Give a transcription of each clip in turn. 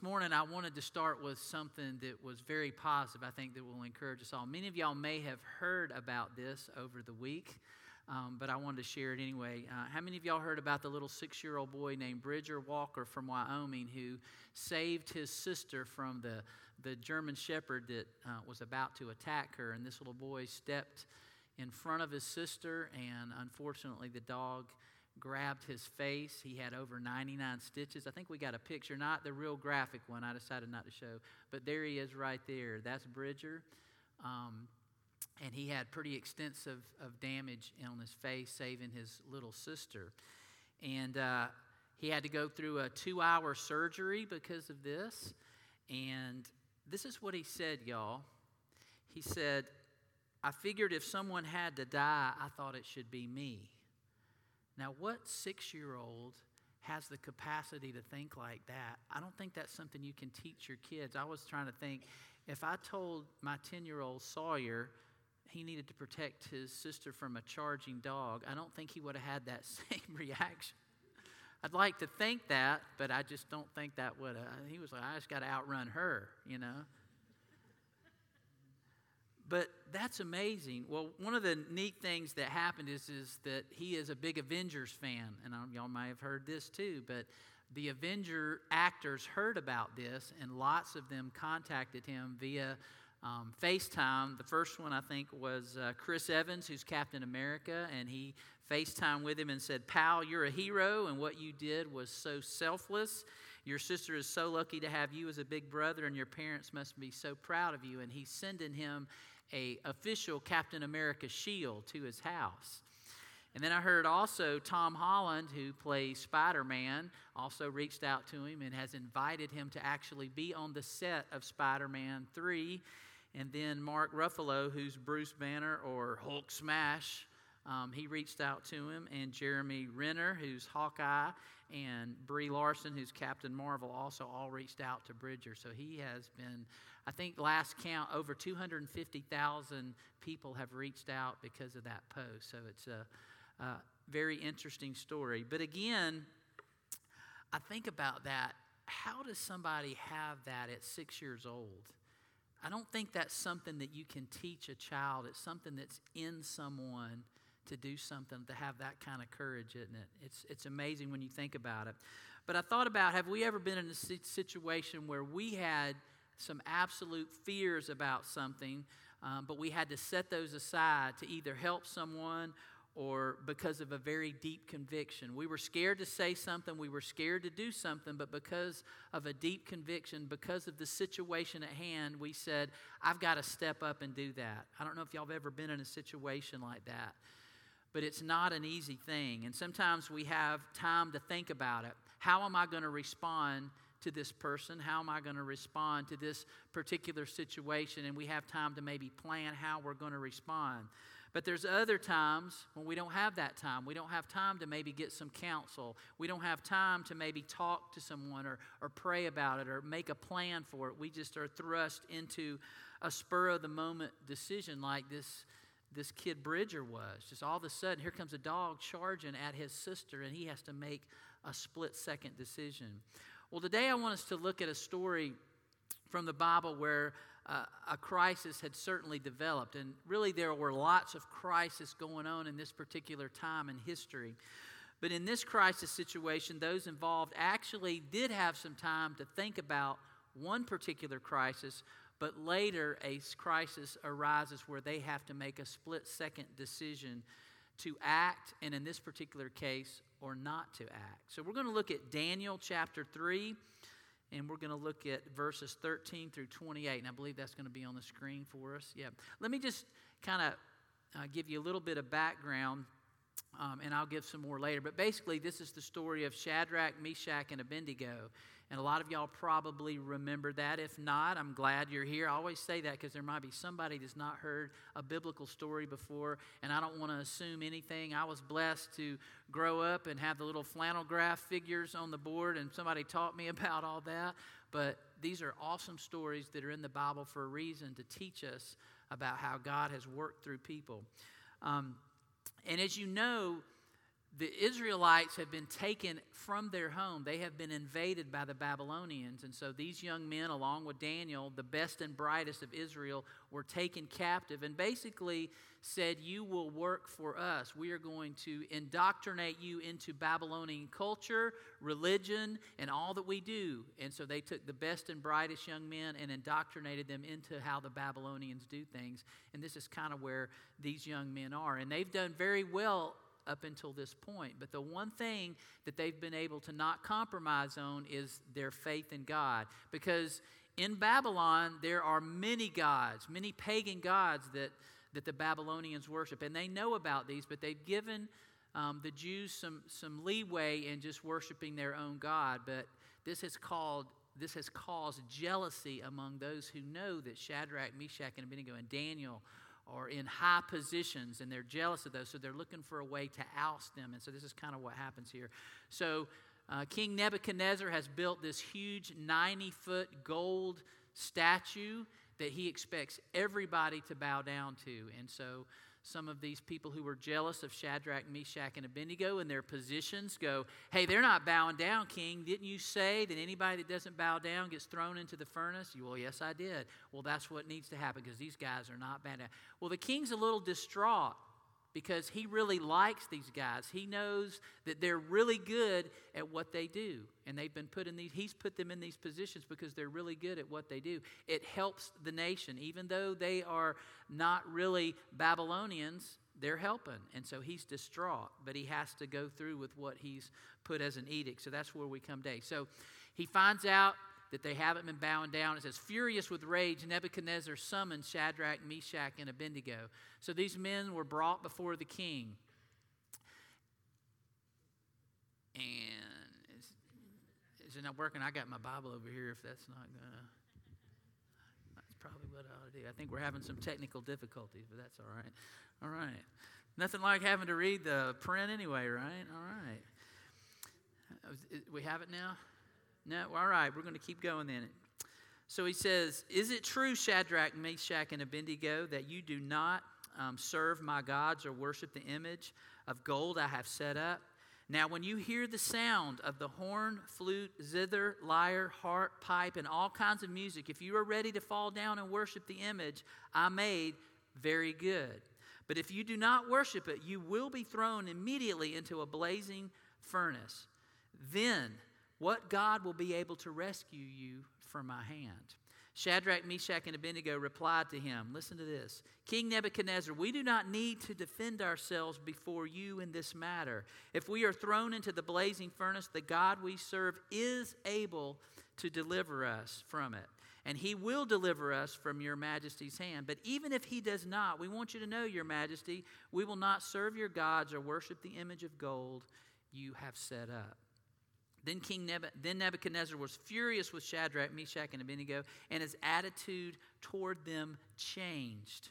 Morning, I wanted to start with something that was very positive, I think that will encourage us all. Many of y'all may have heard about this over the week, um, but I wanted to share it anyway. Uh, how many of y'all heard about the little six year old boy named Bridger Walker from Wyoming who saved his sister from the, the German shepherd that uh, was about to attack her? And this little boy stepped in front of his sister, and unfortunately, the dog grabbed his face. He had over 99 stitches. I think we got a picture, not the real graphic one, I decided not to show, but there he is right there. That's Bridger. Um, and he had pretty extensive of damage on his face, saving his little sister. And uh, he had to go through a two hour surgery because of this. And this is what he said, y'all. He said, I figured if someone had to die, I thought it should be me. Now, what six year old has the capacity to think like that? I don't think that's something you can teach your kids. I was trying to think if I told my 10 year old Sawyer he needed to protect his sister from a charging dog, I don't think he would have had that same reaction. I'd like to think that, but I just don't think that would have. He was like, I just got to outrun her, you know? But that's amazing. Well, one of the neat things that happened is, is that he is a big Avengers fan. And y'all may have heard this too, but the Avenger actors heard about this, and lots of them contacted him via um, FaceTime. The first one, I think, was uh, Chris Evans, who's Captain America, and he FaceTime with him and said, Pal, you're a hero, and what you did was so selfless. Your sister is so lucky to have you as a big brother, and your parents must be so proud of you. And he's sending him a official Captain America shield to his house. And then I heard also Tom Holland, who plays Spider Man, also reached out to him and has invited him to actually be on the set of Spider Man 3. And then Mark Ruffalo, who's Bruce Banner or Hulk Smash, um, he reached out to him. And Jeremy Renner, who's Hawkeye, and Brie Larson, who's Captain Marvel, also all reached out to Bridger. So he has been I think last count, over 250,000 people have reached out because of that post. So it's a, a very interesting story. But again, I think about that. How does somebody have that at six years old? I don't think that's something that you can teach a child. It's something that's in someone to do something, to have that kind of courage, isn't it? It's, it's amazing when you think about it. But I thought about have we ever been in a situation where we had some absolute fears about something, um, but we had to set those aside to either help someone or because of a very deep conviction. We were scared to say something, we were scared to do something, but because of a deep conviction, because of the situation at hand, we said, I've got to step up and do that. I don't know if y'all have ever been in a situation like that, but it's not an easy thing. And sometimes we have time to think about it. How am I going to respond to this person? How am I going to respond to this particular situation? And we have time to maybe plan how we're going to respond. But there's other times when we don't have that time. We don't have time to maybe get some counsel. We don't have time to maybe talk to someone or, or pray about it or make a plan for it. We just are thrust into a spur of the moment decision like this, this kid Bridger was. Just all of a sudden, here comes a dog charging at his sister, and he has to make a split second decision. Well, today I want us to look at a story from the Bible where uh, a crisis had certainly developed. And really, there were lots of crises going on in this particular time in history. But in this crisis situation, those involved actually did have some time to think about one particular crisis, but later a crisis arises where they have to make a split second decision to act, and in this particular case, or not to act. So we're going to look at Daniel chapter 3, and we're going to look at verses 13 through 28. And I believe that's going to be on the screen for us. Yeah. Let me just kind of uh, give you a little bit of background. Um, and I'll give some more later. But basically, this is the story of Shadrach, Meshach, and Abednego. And a lot of y'all probably remember that. If not, I'm glad you're here. I always say that because there might be somebody that's not heard a biblical story before, and I don't want to assume anything. I was blessed to grow up and have the little flannel graph figures on the board, and somebody taught me about all that. But these are awesome stories that are in the Bible for a reason to teach us about how God has worked through people. Um, and as you know, the Israelites have been taken from their home. They have been invaded by the Babylonians. And so these young men, along with Daniel, the best and brightest of Israel, were taken captive and basically said, You will work for us. We are going to indoctrinate you into Babylonian culture, religion, and all that we do. And so they took the best and brightest young men and indoctrinated them into how the Babylonians do things. And this is kind of where these young men are. And they've done very well up until this point. But the one thing that they've been able to not compromise on is their faith in God. Because in Babylon, there are many gods, many pagan gods that, that the Babylonians worship. And they know about these, but they've given um, the Jews some, some leeway in just worshiping their own God. But this has called this has caused jealousy among those who know that Shadrach, Meshach, and Abednego and Daniel or in high positions and they're jealous of those so they're looking for a way to oust them. And so this is kind of what happens here. So uh, king nebuchadnezzar has built this huge 90 foot gold statue that he expects everybody to bow down to. And so some of these people who were jealous of Shadrach, Meshach, and Abednego and their positions go, Hey, they're not bowing down, King. Didn't you say that anybody that doesn't bow down gets thrown into the furnace? Well, yes, I did. Well, that's what needs to happen because these guys are not bad. Well, the king's a little distraught because he really likes these guys. He knows that they're really good at what they do. And they've been put in these, he's put them in these positions because they're really good at what they do. It helps the nation. Even though they are not really Babylonians, they're helping. And so he's distraught, but he has to go through with what he's put as an edict. So that's where we come today. So he finds out that they haven't been bowing down. It says, Furious with rage, Nebuchadnezzar summoned Shadrach, Meshach, and Abednego. So these men were brought before the king. And is, is it not working? I got my Bible over here if that's not going to. That's probably what I ought to do. I think we're having some technical difficulties, but that's all right. All right. Nothing like having to read the print anyway, right? All right. We have it now? No, all right, we're going to keep going then. So he says, Is it true, Shadrach, Meshach, and Abednego, that you do not um, serve my gods or worship the image of gold I have set up? Now, when you hear the sound of the horn, flute, zither, lyre, harp, pipe, and all kinds of music, if you are ready to fall down and worship the image I made, very good. But if you do not worship it, you will be thrown immediately into a blazing furnace. Then what God will be able to rescue you from my hand? Shadrach, Meshach, and Abednego replied to him Listen to this King Nebuchadnezzar, we do not need to defend ourselves before you in this matter. If we are thrown into the blazing furnace, the God we serve is able to deliver us from it. And he will deliver us from your majesty's hand. But even if he does not, we want you to know, your majesty, we will not serve your gods or worship the image of gold you have set up. Then King Neb- then Nebuchadnezzar was furious with Shadrach, Meshach, and Abednego, and his attitude toward them changed.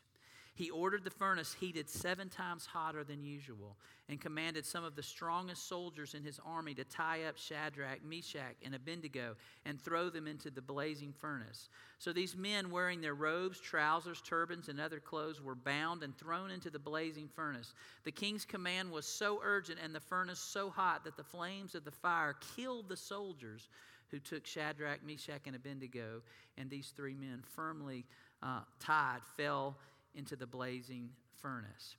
He ordered the furnace heated seven times hotter than usual and commanded some of the strongest soldiers in his army to tie up Shadrach, Meshach, and Abednego and throw them into the blazing furnace. So these men, wearing their robes, trousers, turbans, and other clothes, were bound and thrown into the blazing furnace. The king's command was so urgent and the furnace so hot that the flames of the fire killed the soldiers who took Shadrach, Meshach, and Abednego, and these three men, firmly uh, tied, fell into the blazing furnace.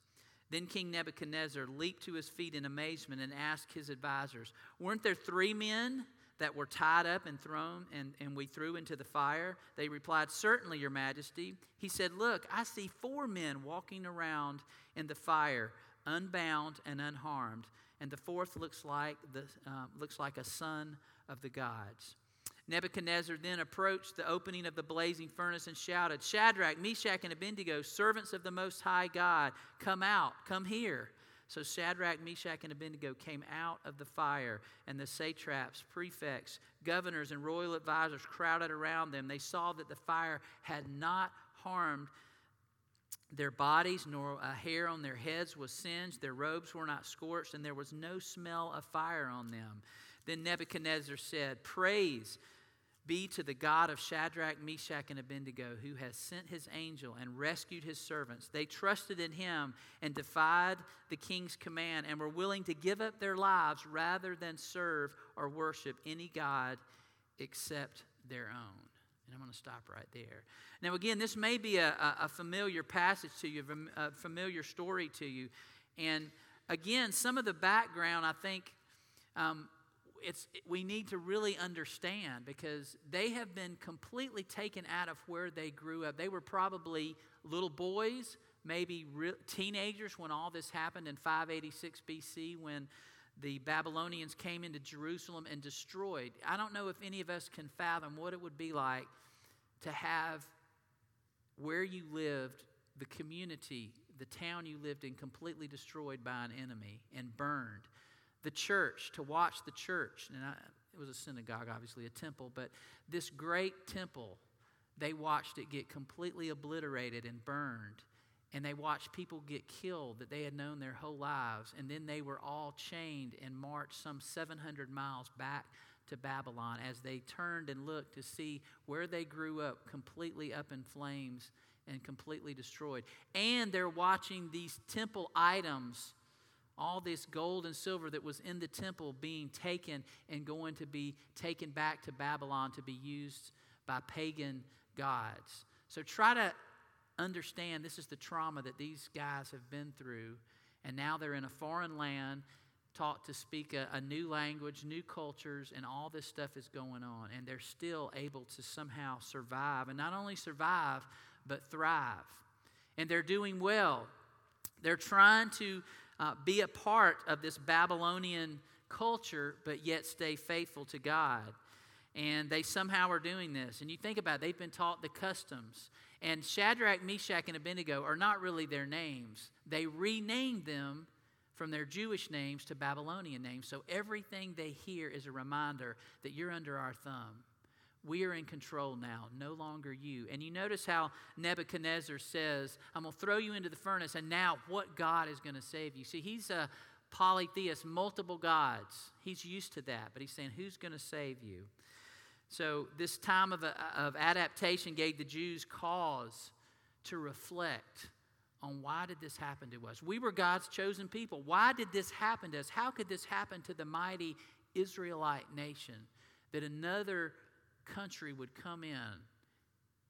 Then King Nebuchadnezzar leaped to his feet in amazement and asked his advisors, Weren't there three men that were tied up and thrown and, and we threw into the fire? They replied, Certainly, Your Majesty. He said, Look, I see four men walking around in the fire, unbound and unharmed, and the fourth looks like, the, uh, looks like a son of the gods. Nebuchadnezzar then approached the opening of the blazing furnace and shouted, Shadrach, Meshach, and Abednego, servants of the Most High God, come out, come here. So Shadrach, Meshach, and Abednego came out of the fire, and the satraps, prefects, governors, and royal advisors crowded around them. They saw that the fire had not harmed their bodies, nor a hair on their heads was singed, their robes were not scorched, and there was no smell of fire on them. Then Nebuchadnezzar said, Praise be to the God of Shadrach, Meshach, and Abednego, who has sent his angel and rescued his servants. They trusted in him and defied the king's command and were willing to give up their lives rather than serve or worship any God except their own. And I'm going to stop right there. Now, again, this may be a, a, familiar passage to you, a familiar story to you. And again, some of the background, I think, um, it's, we need to really understand because they have been completely taken out of where they grew up. They were probably little boys, maybe re- teenagers when all this happened in 586 BC when the Babylonians came into Jerusalem and destroyed. I don't know if any of us can fathom what it would be like to have where you lived, the community, the town you lived in, completely destroyed by an enemy and burned the church, to watch the church. And I, it was a synagogue, obviously, a temple, but this great temple, they watched it get completely obliterated and burned. And they watched people get killed that they had known their whole lives. And then they were all chained and marched some 700 miles back to Babylon as they turned and looked to see where they grew up completely up in flames and completely destroyed. And they're watching these temple items all this gold and silver that was in the temple being taken and going to be taken back to Babylon to be used by pagan gods. So try to understand this is the trauma that these guys have been through, and now they're in a foreign land, taught to speak a, a new language, new cultures, and all this stuff is going on, and they're still able to somehow survive, and not only survive, but thrive. And they're doing well. They're trying to uh, be a part of this Babylonian culture, but yet stay faithful to God. And they somehow are doing this. And you think about it, they've been taught the customs. And Shadrach, Meshach, and Abednego are not really their names. They renamed them from their Jewish names to Babylonian names. So everything they hear is a reminder that you're under our thumb. We are in control now, no longer you. And you notice how Nebuchadnezzar says, I'm going to throw you into the furnace, and now what God is going to save you? See, he's a polytheist, multiple gods. He's used to that, but he's saying, Who's going to save you? So, this time of, of adaptation gave the Jews cause to reflect on why did this happen to us? We were God's chosen people. Why did this happen to us? How could this happen to the mighty Israelite nation? That another country would come in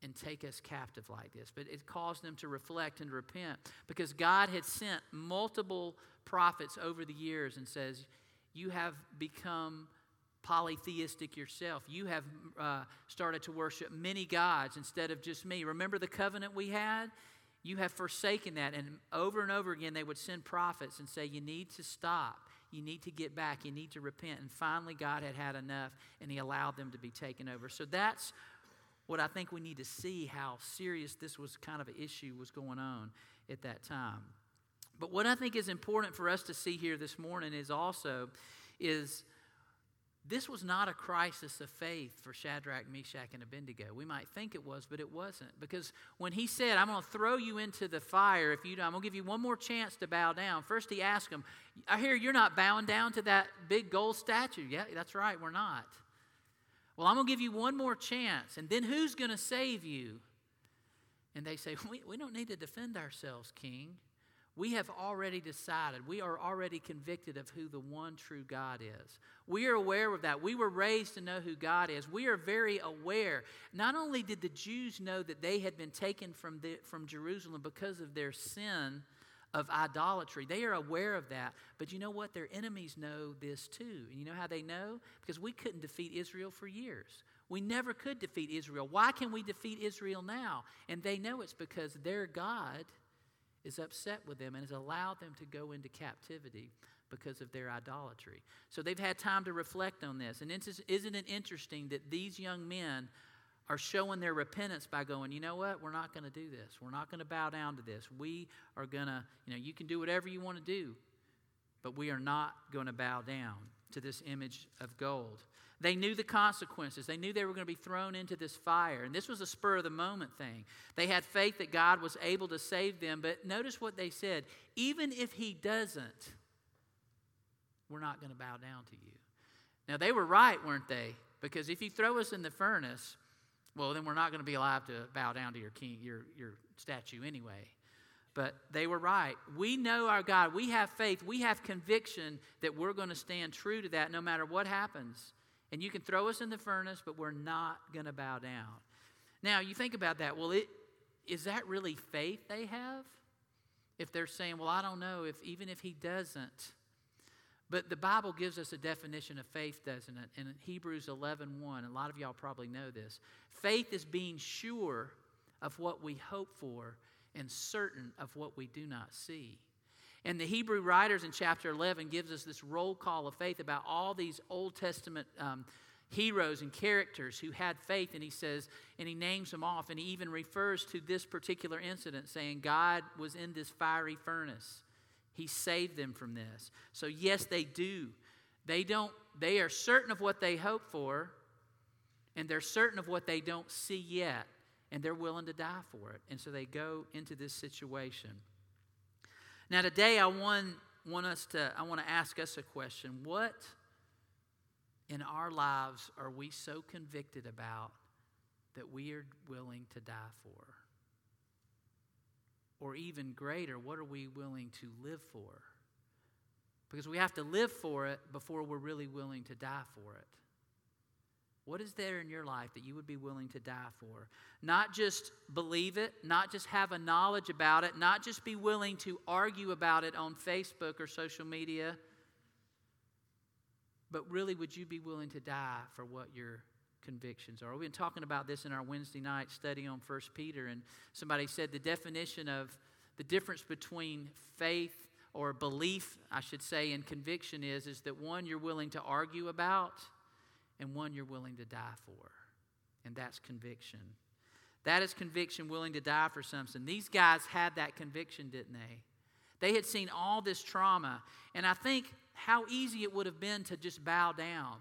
and take us captive like this. But it caused them to reflect and repent because God had sent multiple prophets over the years and says, You have become polytheistic yourself. You have uh, started to worship many gods instead of just me. Remember the covenant we had? You have forsaken that. And over and over again, they would send prophets and say, You need to stop. You need to get back. You need to repent. And finally, God had had enough and He allowed them to be taken over. So that's what I think we need to see how serious this was kind of an issue was going on at that time. But what I think is important for us to see here this morning is also is this was not a crisis of faith for Shadrach, Meshach, and Abednego. We might think it was, but it wasn't. Because when he said, I'm going to throw you into the fire if you don't, I'm going to give you one more chance to bow down. First, he asked them, I hear you're not bowing down to that big gold statue. Yeah, that's right, we're not. Well, I'm going to give you one more chance, and then who's going to save you? And they say, we, we don't need to defend ourselves, King. We have already decided, we are already convicted of who the one true God is. We are aware of that. We were raised to know who God is. We are very aware. Not only did the Jews know that they had been taken from, the, from Jerusalem because of their sin of idolatry, they are aware of that. But you know what? Their enemies know this too. And you know how they know? Because we couldn't defeat Israel for years. We never could defeat Israel. Why can we defeat Israel now? And they know it's because their God is upset with them and has allowed them to go into captivity because of their idolatry. So they've had time to reflect on this. And isn't it interesting that these young men are showing their repentance by going, you know what, we're not going to do this. We're not going to bow down to this. We are going to, you know, you can do whatever you want to do, but we are not going to bow down to this image of gold. They knew the consequences. They knew they were going to be thrown into this fire. And this was a spur of the moment thing. They had faith that God was able to save them. But notice what they said even if He doesn't, we're not going to bow down to you. Now, they were right, weren't they? Because if you throw us in the furnace, well, then we're not going to be alive to bow down to your king, your, your statue anyway. But they were right. We know our God. We have faith. We have conviction that we're going to stand true to that no matter what happens. And you can throw us in the furnace, but we're not going to bow down. Now, you think about that. Well, it, is that really faith they have? If they're saying, well, I don't know, if even if he doesn't. But the Bible gives us a definition of faith, doesn't it? In Hebrews 11 1, a lot of y'all probably know this. Faith is being sure of what we hope for and certain of what we do not see. And the Hebrew writers in chapter 11 gives us this roll call of faith about all these Old Testament um, heroes and characters who had faith. And he says, and he names them off, and he even refers to this particular incident, saying, God was in this fiery furnace. He saved them from this. So, yes, they do. They don't, they are certain of what they hope for, and they're certain of what they don't see yet, and they're willing to die for it. And so they go into this situation. Now, today I want, want us to, I want to ask us a question. What in our lives are we so convicted about that we are willing to die for? Or even greater, what are we willing to live for? Because we have to live for it before we're really willing to die for it. What is there in your life that you would be willing to die for? Not just believe it, not just have a knowledge about it, not just be willing to argue about it on Facebook or social media, but really, would you be willing to die for what your convictions are? We've been talking about this in our Wednesday night study on First Peter, and somebody said the definition of the difference between faith or belief, I should say, and conviction is, is that one you're willing to argue about and one you're willing to die for. And that's conviction. That is conviction, willing to die for something. These guys had that conviction, didn't they? They had seen all this trauma. And I think how easy it would have been to just bow down.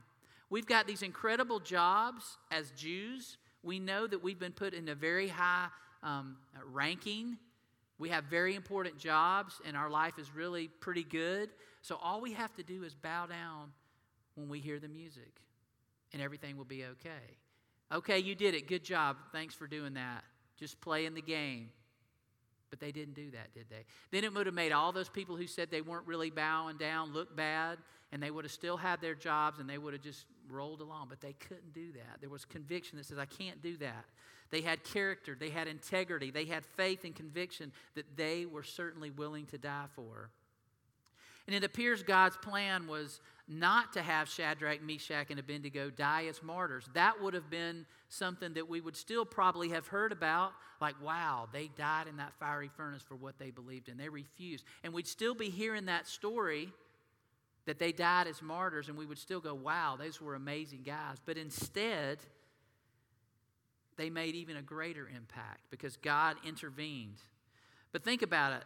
We've got these incredible jobs as Jews. We know that we've been put in a very high um, ranking. We have very important jobs, and our life is really pretty good. So all we have to do is bow down when we hear the music and everything will be okay. Okay, you did it. Good job. Thanks for doing that. Just playing the game. But they didn't do that, did they? Then it would have made all those people who said they weren't really bowing down look bad, and they would have still had their jobs and they would have just rolled along. But they couldn't do that. There was conviction that says, I can't do that. They had character, they had integrity, they had faith and conviction that they were certainly willing to die for. And it appears God's plan was not to have Shadrach, Meshach, and Abednego die as martyrs. That would have been something that we would still probably have heard about. Like, wow, they died in that fiery furnace for what they believed in. They refused. And we'd still be hearing that story that they died as martyrs, and we would still go, wow, those were amazing guys. But instead, they made even a greater impact because God intervened. But think about it.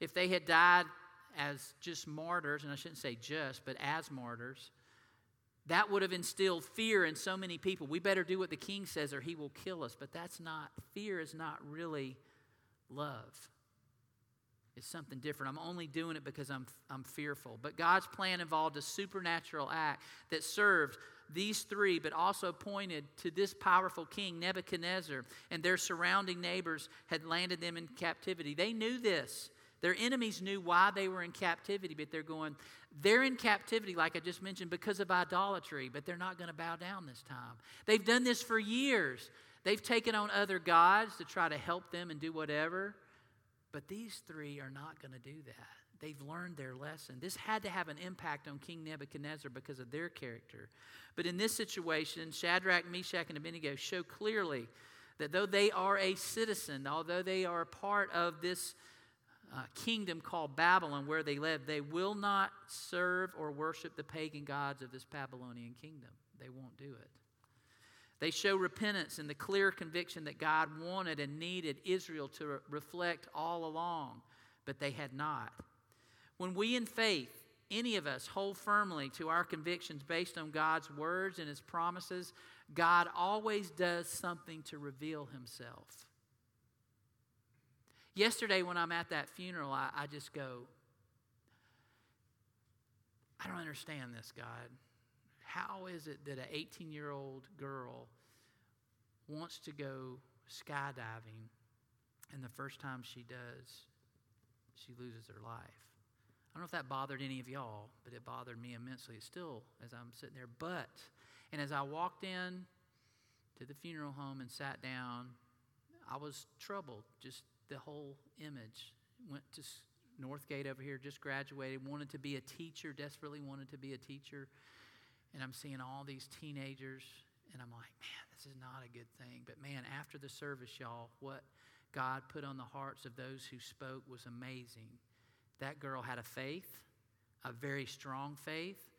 If they had died as just martyrs, and I shouldn't say just, but as martyrs, that would have instilled fear in so many people. We better do what the king says or he will kill us. But that's not, fear is not really love. It's something different. I'm only doing it because I'm, I'm fearful. But God's plan involved a supernatural act that served these three, but also pointed to this powerful king, Nebuchadnezzar, and their surrounding neighbors had landed them in captivity. They knew this. Their enemies knew why they were in captivity, but they're going, they're in captivity, like I just mentioned, because of idolatry, but they're not going to bow down this time. They've done this for years. They've taken on other gods to try to help them and do whatever, but these three are not going to do that. They've learned their lesson. This had to have an impact on King Nebuchadnezzar because of their character. But in this situation, Shadrach, Meshach, and Abednego show clearly that though they are a citizen, although they are a part of this uh, kingdom called Babylon where they live, they will not serve or worship the pagan gods of this Babylonian kingdom. They won't do it. They show repentance and the clear conviction that God wanted and needed Israel to re- reflect all along, but they had not. When we in faith, any of us, hold firmly to our convictions based on God's words and His promises, God always does something to reveal Himself. Yesterday, when I'm at that funeral, I, I just go, I don't understand this, God. how is it that an 18 year old girl wants to go skydiving, and the first time she does, she loses her life? I don't know if that bothered any of y'all, but it bothered me immensely. Still as I'm sitting there. But, and as I walked in to the funeral home and sat down, I was troubled. Just the whole image. Went to Northgate over here, just graduated, wanted to be a teacher, desperately wanted to be a teacher. And I'm seeing all these teenagers, and I'm like, man, this is not a good thing. But man, after the service, y'all, what God put on the hearts of those who spoke was amazing. That girl had a faith, a very strong faith.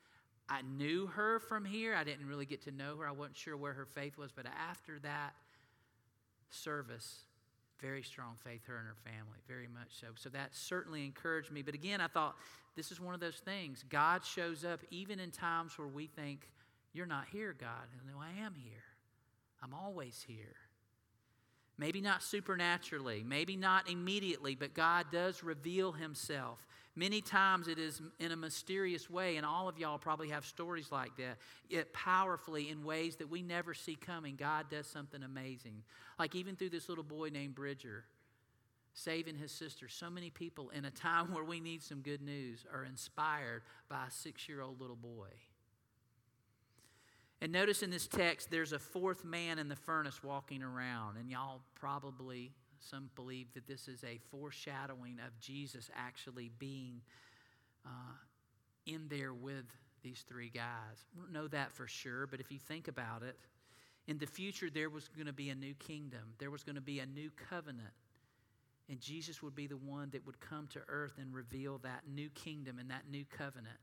I knew her from here. I didn't really get to know her. I wasn't sure where her faith was. But after that service, very strong faith, her and her family, very much so. So that certainly encouraged me. But again, I thought this is one of those things. God shows up even in times where we think, You're not here, God. And no, I am here. I'm always here. Maybe not supernaturally, maybe not immediately, but God does reveal Himself. Many times it is in a mysterious way, and all of y'all probably have stories like that. Yet powerfully in ways that we never see coming, God does something amazing. Like even through this little boy named Bridger, saving his sister. So many people in a time where we need some good news are inspired by a six year old little boy. And notice in this text, there's a fourth man in the furnace walking around. And y'all probably, some believe that this is a foreshadowing of Jesus actually being uh, in there with these three guys. We don't know that for sure, but if you think about it, in the future, there was going to be a new kingdom, there was going to be a new covenant. And Jesus would be the one that would come to earth and reveal that new kingdom and that new covenant.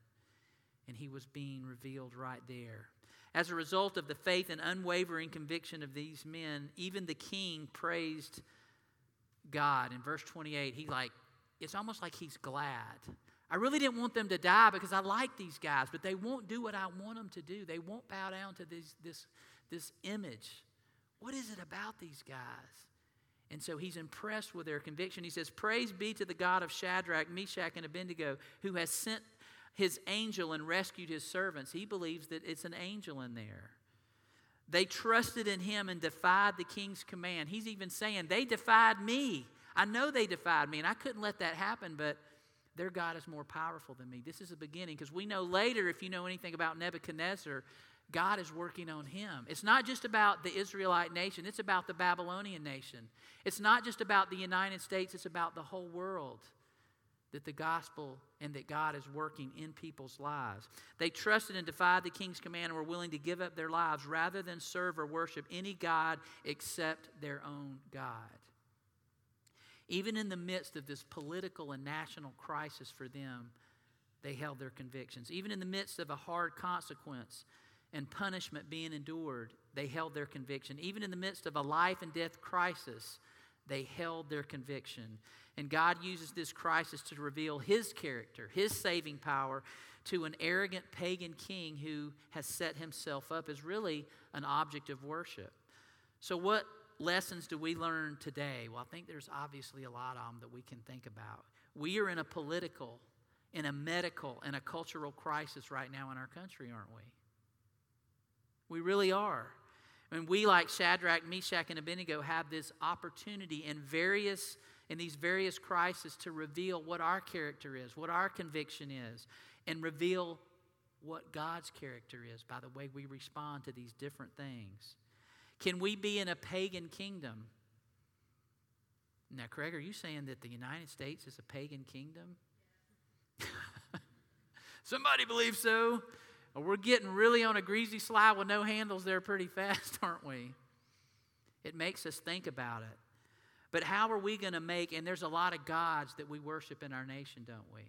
And he was being revealed right there. As a result of the faith and unwavering conviction of these men, even the king praised God. In verse 28, he like, it's almost like he's glad. I really didn't want them to die because I like these guys, but they won't do what I want them to do. They won't bow down to this, this, this image. What is it about these guys? And so he's impressed with their conviction. He says, Praise be to the God of Shadrach, Meshach, and Abednego, who has sent his angel and rescued his servants. He believes that it's an angel in there. They trusted in him and defied the king's command. He's even saying, They defied me. I know they defied me, and I couldn't let that happen, but their God is more powerful than me. This is a beginning because we know later, if you know anything about Nebuchadnezzar, God is working on him. It's not just about the Israelite nation, it's about the Babylonian nation. It's not just about the United States, it's about the whole world that the gospel and that God is working in people's lives. They trusted and defied the king's command and were willing to give up their lives rather than serve or worship any God except their own God. Even in the midst of this political and national crisis for them, they held their convictions. Even in the midst of a hard consequence and punishment being endured, they held their conviction. Even in the midst of a life and death crisis, they held their conviction. And God uses this crisis to reveal His character, His saving power to an arrogant pagan king who has set himself up as really an object of worship. So, what lessons do we learn today? Well, I think there's obviously a lot of them that we can think about. We are in a political, in a medical, and a cultural crisis right now in our country, aren't we? We really are. And we, like Shadrach, Meshach, and Abednego, have this opportunity in various in these various crises to reveal what our character is, what our conviction is, and reveal what God's character is by the way we respond to these different things. Can we be in a pagan kingdom? Now, Craig, are you saying that the United States is a pagan kingdom? Somebody believes so. We're getting really on a greasy slide with no handles there pretty fast, aren't we? It makes us think about it. But how are we going to make, and there's a lot of gods that we worship in our nation, don't we?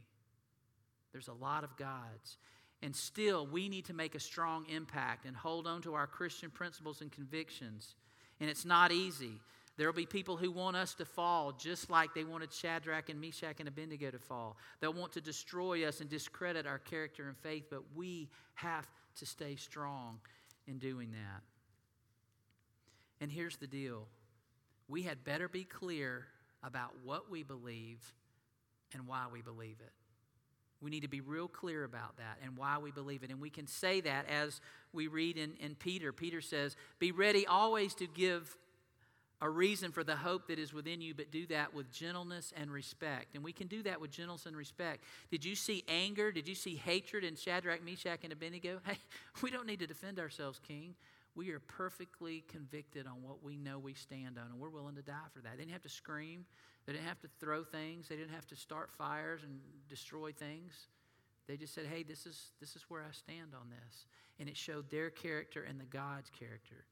There's a lot of gods. And still, we need to make a strong impact and hold on to our Christian principles and convictions. And it's not easy. There will be people who want us to fall just like they wanted Shadrach and Meshach and Abednego to fall. They'll want to destroy us and discredit our character and faith, but we have to stay strong in doing that. And here's the deal we had better be clear about what we believe and why we believe it. We need to be real clear about that and why we believe it. And we can say that as we read in, in Peter. Peter says, Be ready always to give a reason for the hope that is within you, but do that with gentleness and respect. And we can do that with gentleness and respect. Did you see anger? Did you see hatred in Shadrach, Meshach, and Abednego? Hey, we don't need to defend ourselves, King. We are perfectly convicted on what we know we stand on, and we're willing to die for that. They didn't have to scream, they didn't have to throw things, they didn't have to start fires and destroy things. They just said, hey, this is, this is where I stand on this. And it showed their character and the God's character.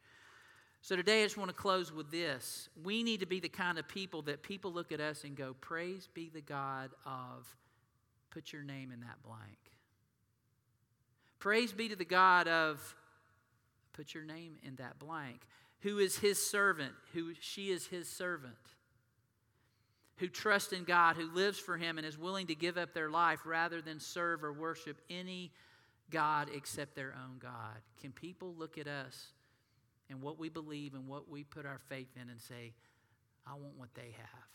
So today I just want to close with this. We need to be the kind of people that people look at us and go, Praise be the God of, put your name in that blank. Praise be to the God of, put your name in that blank, who is his servant, who she is his servant, who trusts in God, who lives for him, and is willing to give up their life rather than serve or worship any God except their own God. Can people look at us? And what we believe and what we put our faith in and say, I want what they have.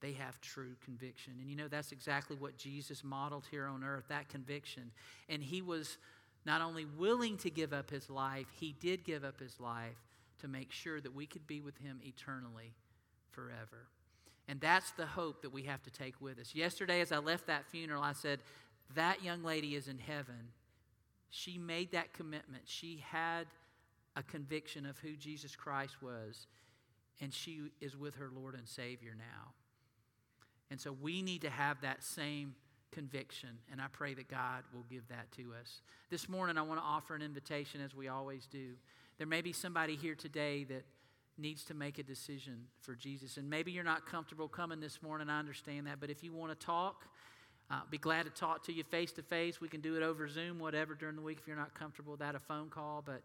They have true conviction. And you know, that's exactly what Jesus modeled here on earth that conviction. And he was not only willing to give up his life, he did give up his life to make sure that we could be with him eternally forever. And that's the hope that we have to take with us. Yesterday, as I left that funeral, I said, That young lady is in heaven. She made that commitment. She had a conviction of who Jesus Christ was, and she is with her Lord and Savior now. And so we need to have that same conviction, and I pray that God will give that to us. This morning, I want to offer an invitation as we always do. There may be somebody here today that needs to make a decision for Jesus, and maybe you're not comfortable coming this morning. I understand that, but if you want to talk, uh, be glad to talk to you face to face. We can do it over Zoom, whatever, during the week if you're not comfortable with that, a phone call. But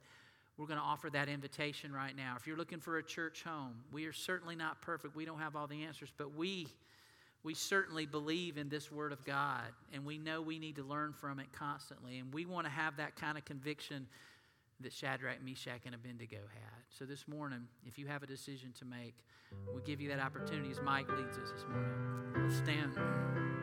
we're going to offer that invitation right now. If you're looking for a church home, we are certainly not perfect. We don't have all the answers, but we we certainly believe in this word of God and we know we need to learn from it constantly and we want to have that kind of conviction that Shadrach, Meshach, and Abednego had. So this morning, if you have a decision to make, we give you that opportunity as Mike leads us this morning. Let's stand.